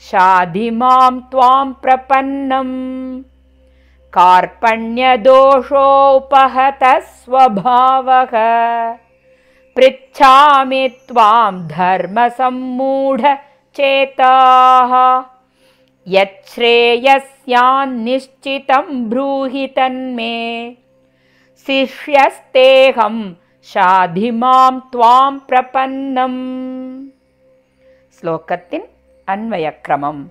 शाधि मां त्वां प्रपन्नम्। कार्पण्यदोषोपहतः स्वभावः पृच्छामि त्वां धर्मसम्मूढचेताः यच्छ्रेयस्यान्निश्चितं ब्रूहि तन्मे। शिष्यस्तेऽहं शाधि मां त्वां प्रपन्नम्। श्लोकति अन्वयक्रमम्।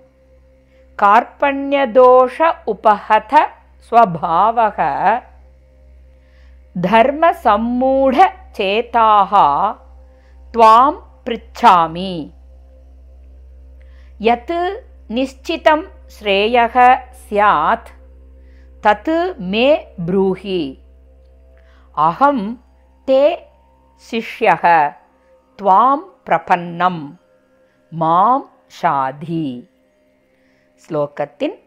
कार्पण्यदोष उपहत स्वभावः। धर्मसम्मूढचेताः त्वां पृच्छामि। यत् निश्चितं श्रेयः स्यात् तत् मे ब्रूहि। अहं ते शिष्यः त्वां प्रपन्नं मां ஷாதி. ஸ்லோகத்தின்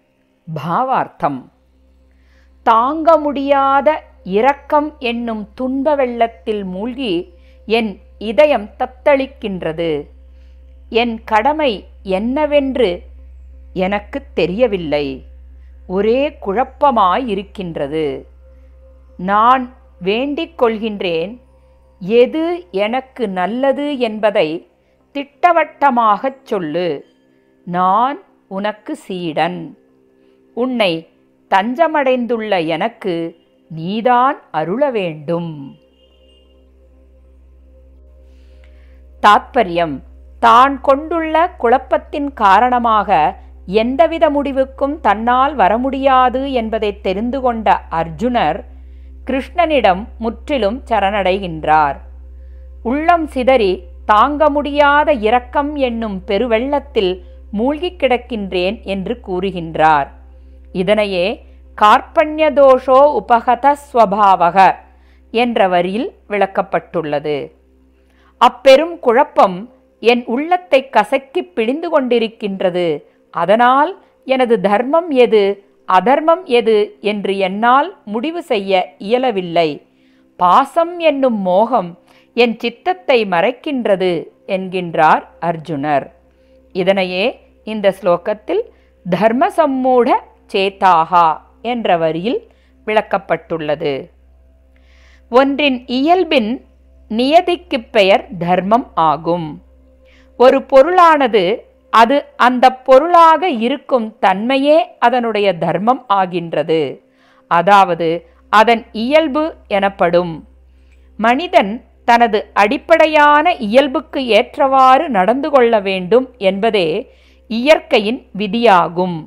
பாவார்த்தம். தாங்க முடியாத இரக்கம் என்னும் துன்ப வெள்ளத்தில் மூழ்கி என் இதயம் தத்தளிக்கின்றது. என் கடமை என்னவென்று எனக்கு தெரியவில்லை. ஒரே குழப்பமாயிருக்கின்றது. நான் வேண்டிக் கொள்கின்றேன் எது எனக்கு நல்லது என்பதை திட்டவட்டமாகச் சொல்லு. நான் உனக்கு சீடன். உன்னை தஞ்சமடைந்துள்ள எனக்கு நீதான் அருள வேண்டும். தாத்பரியம். தான் கொண்டுள்ள குழப்பத்தின் காரணமாக எந்தவித முடிவுக்கும் தன்னால் வர முடியாது என்பதை தெரிந்து கொண்ட அர்ஜுனர் கிருஷ்ணனிடம் முற்றிலும் சரணடைகின்றார். உள்ளம் சிதறி தாங்க முடியாத இரக்கம் என்னும் பெருவெள்ளத்தில் மூழ்கிக் கிடக்கின்றேன் என்று கூறுகின்றார். இதனையே கார்பண்யதோஷோ உபகத ஸ்வபாவக என்ற வரியில் விளக்கப்பட்டுள்ளது. அப்பெரும் குழப்பம் என் உள்ளத்தை கசக்கி பிழிந்து கொண்டிருக்கின்றது. அதனால் எனது தர்மம் எது அதர்மம் எது என்று என்னால் முடிவு செய்ய இயலவில்லை. பாசம் என்னும் மோகம் என் சித்தத்தை மறைக்கின்றது என்கின்றார் அர்ஜுனர். இதனையே இந்த ஸ்லோகத்தில் தர்ம சம்மூட சேத்தாகா என்ற வரியில் விளக்கப்பட்டுள்ளது. ஒன்றின் இயல்பின் நியதிக்கு பெயர் தர்மம் ஆகும். ஒரு பொருளானது அது அந்த பொருளாக இருக்கும் தன்மையே அதனுடைய தர்மம் ஆகின்றது. அதாவது அதன் இயல்பு எனப்படும். மனிதன் தனது அடிப்படையான இயல்புக்கு ஏற்றவாறு நடந்து கொள்ள வேண்டும் என்பதே இயற்கையின் விதியாகும்.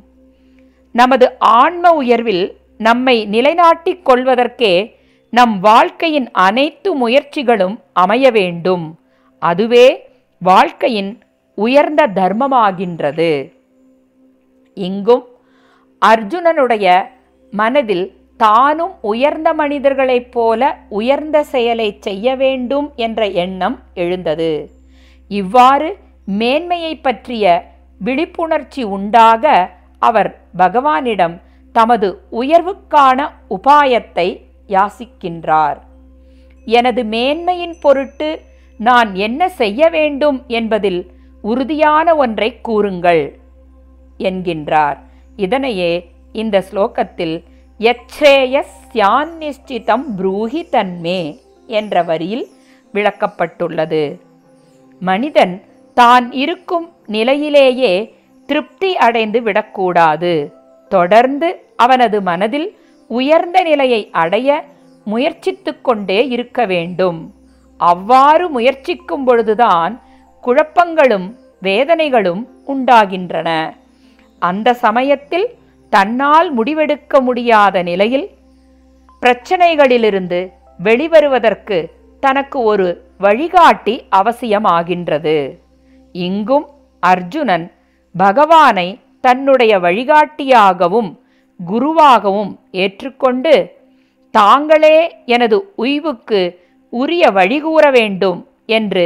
நமது ஆன்ம உயர்வில் நம்மை நிலைநாட்டிக் கொள்வதற்கே நம் வாழ்க்கையின் அனைத்து முயற்சிகளும் அமைய வேண்டும். அதுவே வாழ்க்கையின் உயர்ந்த தர்மமாகின்றது. இங்கும் அர்ஜுனனுடைய மனதில் தானும் உயர்ந்த மனிதர்களைப் போல உயர்ந்த செயலை செய்ய வேண்டும் என்ற எண்ணம் எழுந்தது. இவ்வாறு மேன்மையை பற்றிய விழிப்புணர்ச்சி உண்டாக அவர் பகவானிடம் தமது உயர்வுக்கான உபாயத்தை யாசிக்கின்றார். எனது மேன்மையின் பொருட்டு நான் என்ன செய்ய வேண்டும் என்பதில் உறுதியான ஒன்றை கூறுங்கள் என்கின்றார். இதனையே இந்த ஸ்லோகத்தில் யச்ரேயஸ்யான்னிஷ்டிதம் ப்ரூஹி தன்மே என்ற வரியில் விளக்கப்பட்டுள்ளது. மனிதன் தான் இருக்கும் நிலையிலேயே திருப்தி அடைந்து விடக்கூடாது. தொடர்ந்து அவனது மனதில் உயர்ந்த நிலையை அடைய முயற்சித்து கொண்டே இருக்க வேண்டும். அவ்வாறு முயற்சிக்கும் பொழுதுதான் குழப்பங்களும் வேதனைகளும் உண்டாகின்றன. அந்த சமயத்தில் தன்னால் முடிவெடுக்க முடியாத நிலையில் பிரச்சனைகளிலிருந்து வெளிவருவதற்கு தனக்கு ஒரு வழிகாட்டி அவசியமாகின்றது. இங்கும் அர்ஜுனன் பகவானை தன்னுடைய வழிகாட்டியாகவும் குருவாகவும் ஏற்றுக்கொண்டு தாங்களே எனது உய்வுக்கு உரிய வழிகூற வேண்டும் என்று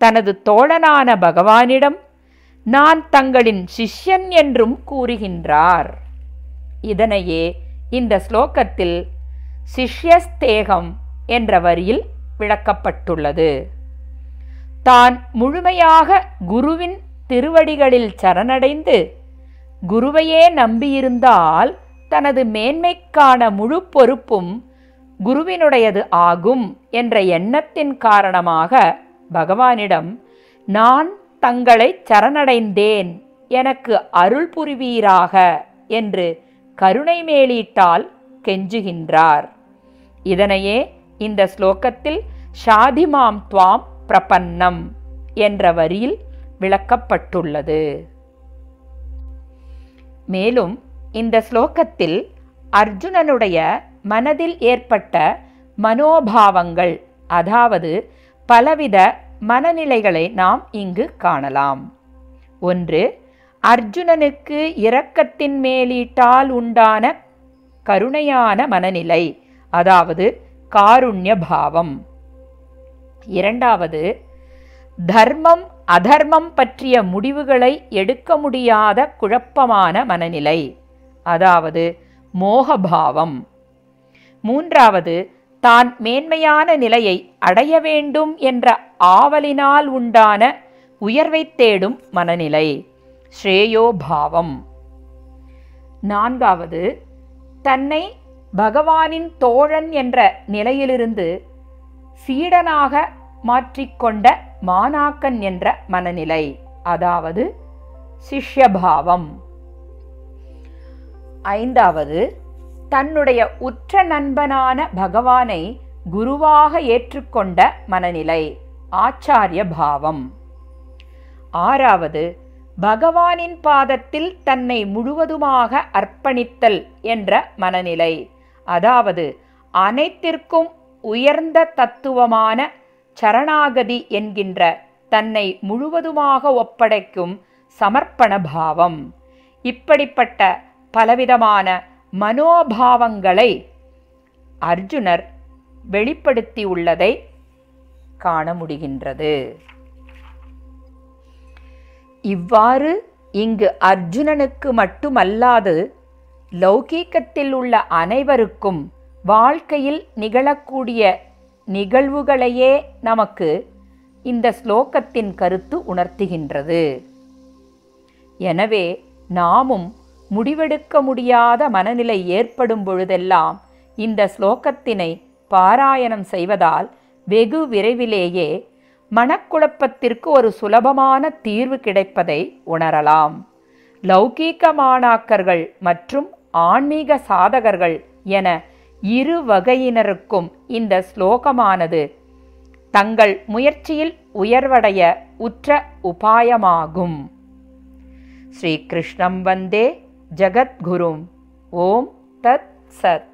தனது தோழனான பகவானிடம் நான் தங்களின் சிஷ்யன் என்றும் கூறுகின்றார். இதனையே இந்த ஸ்லோகத்தில் சிஷ்யஸ்தேகம் என்ற வரியில் விளக்கப்பட்டுள்ளது. தான் முழுமையாக குருவின் திருவடிகளில் சரணடைந்து குருவையே நம்பியிருந்தால் தனது மேன்மைக்கான முழு பொறுப்பும் குருவினுடையது ஆகும் என்ற எண்ணத்தின் காரணமாக பகவானிடம் நான் தங்களை சரணடைந்தேன் எனக்கு அருள் புரிவீராக என்று கருணை மேலீட்டால் கெஞ்சுகின்றார். இதனையே இந்த ஸ்லோகத்தில் ஷாதிமாம் துவாம் பிரபன்னம் என்ற வரியில் விளக்கப்பட்டுள்ளது. மேலும் இந்த ஸ்லோகத்தில் அர்ஜுனனுடைய மனதில் ஏற்பட்ட மனோபாவங்கள் அதாவது பலவித மனநிலைகளை நாம் இங்கு காணலாம். ஒன்று அர்ஜுனனுக்கு இரக்கத்தின் மேலீட்டால் உண்டான கருணையான மனநிலை அதாவது காருண்ய பாவம். இரண்டாவது தர்மம் அதர்மம் பற்றிய முடிவுகளை எடுக்க முடியாத குழப்பமான மனநிலை அதாவது மோகபாவம். மூன்றாவது தான் மேன்மையான நிலையை அடைய வேண்டும் என்ற ஆவலினால் உண்டான உயர்வை தேடும் மனநிலை. ஸ்ரேயோபாவம் நான்காவது தன்னை பகவானின் தோழன் என்ற நிலையிலிருந்து சீடனாக மாற்றிக்கொண்ட மானாக்கன் என்ற மனநிலை. அதாவது சிஷ்யபாவம். ஐந்தாவது தன்னுடைய உற்ற நண்பனான பகவானை குருவாக ஏற்றுக்கொண்ட மனநிலை ஆச்சாரிய பாவம். ஆறாவது பகவானின் பாதத்தில் தன்னை முழுவதுமாக அர்ப்பணித்தல் என்ற மனநிலை. அதாவது அனைத்திற்கும் உயர்ந்த தத்துவமான சரணாகதி என்கின்ற தன்னை முழுவதுமாக ஒப்படைக்கும் சமர்ப்பண பாவம். இப்படிப்பட்ட பலவிதமான மனோபாவங்களை அர்ஜுனர் வெளிப்படுத்தியுள்ளதை காண முடிகின்றது. இவ்வாறு இங்கு அர்ஜுனனுக்கு மட்டுமல்லாது லௌகீகத்தில் உள்ள அனைவருக்கும் வாழ்க்கையில் நிகழக்கூடிய நிகழ்வுகளையே நமக்கு இந்த ஸ்லோகத்தின் கருத்து உணர்த்துகின்றது. எனவே நாமும் முடிவெடுக்க முடியாத மனநிலை ஏற்படும் பொழுதெல்லாம் இந்த ஸ்லோகத்தினை பாராயணம் செய்வதால் வெகு விரைவிலேயே மனக்குழப்பத்திற்கு ஒரு சுலபமான தீர்வு கிடைப்பதை உணரலாம். லௌகீக மாணாக்கர்கள் மற்றும் ஆன்மீக சாதகர்கள் என இரு வகையினருக்கும் இந்த ஸ்லோகமானது தங்கள் முயற்சியில் உயர்வடைய உற்ற உபாயமாகும். ஸ்ரீகிருஷ்ணம் வந்தே ஜகத்குரும். ஓம் தத் சத்.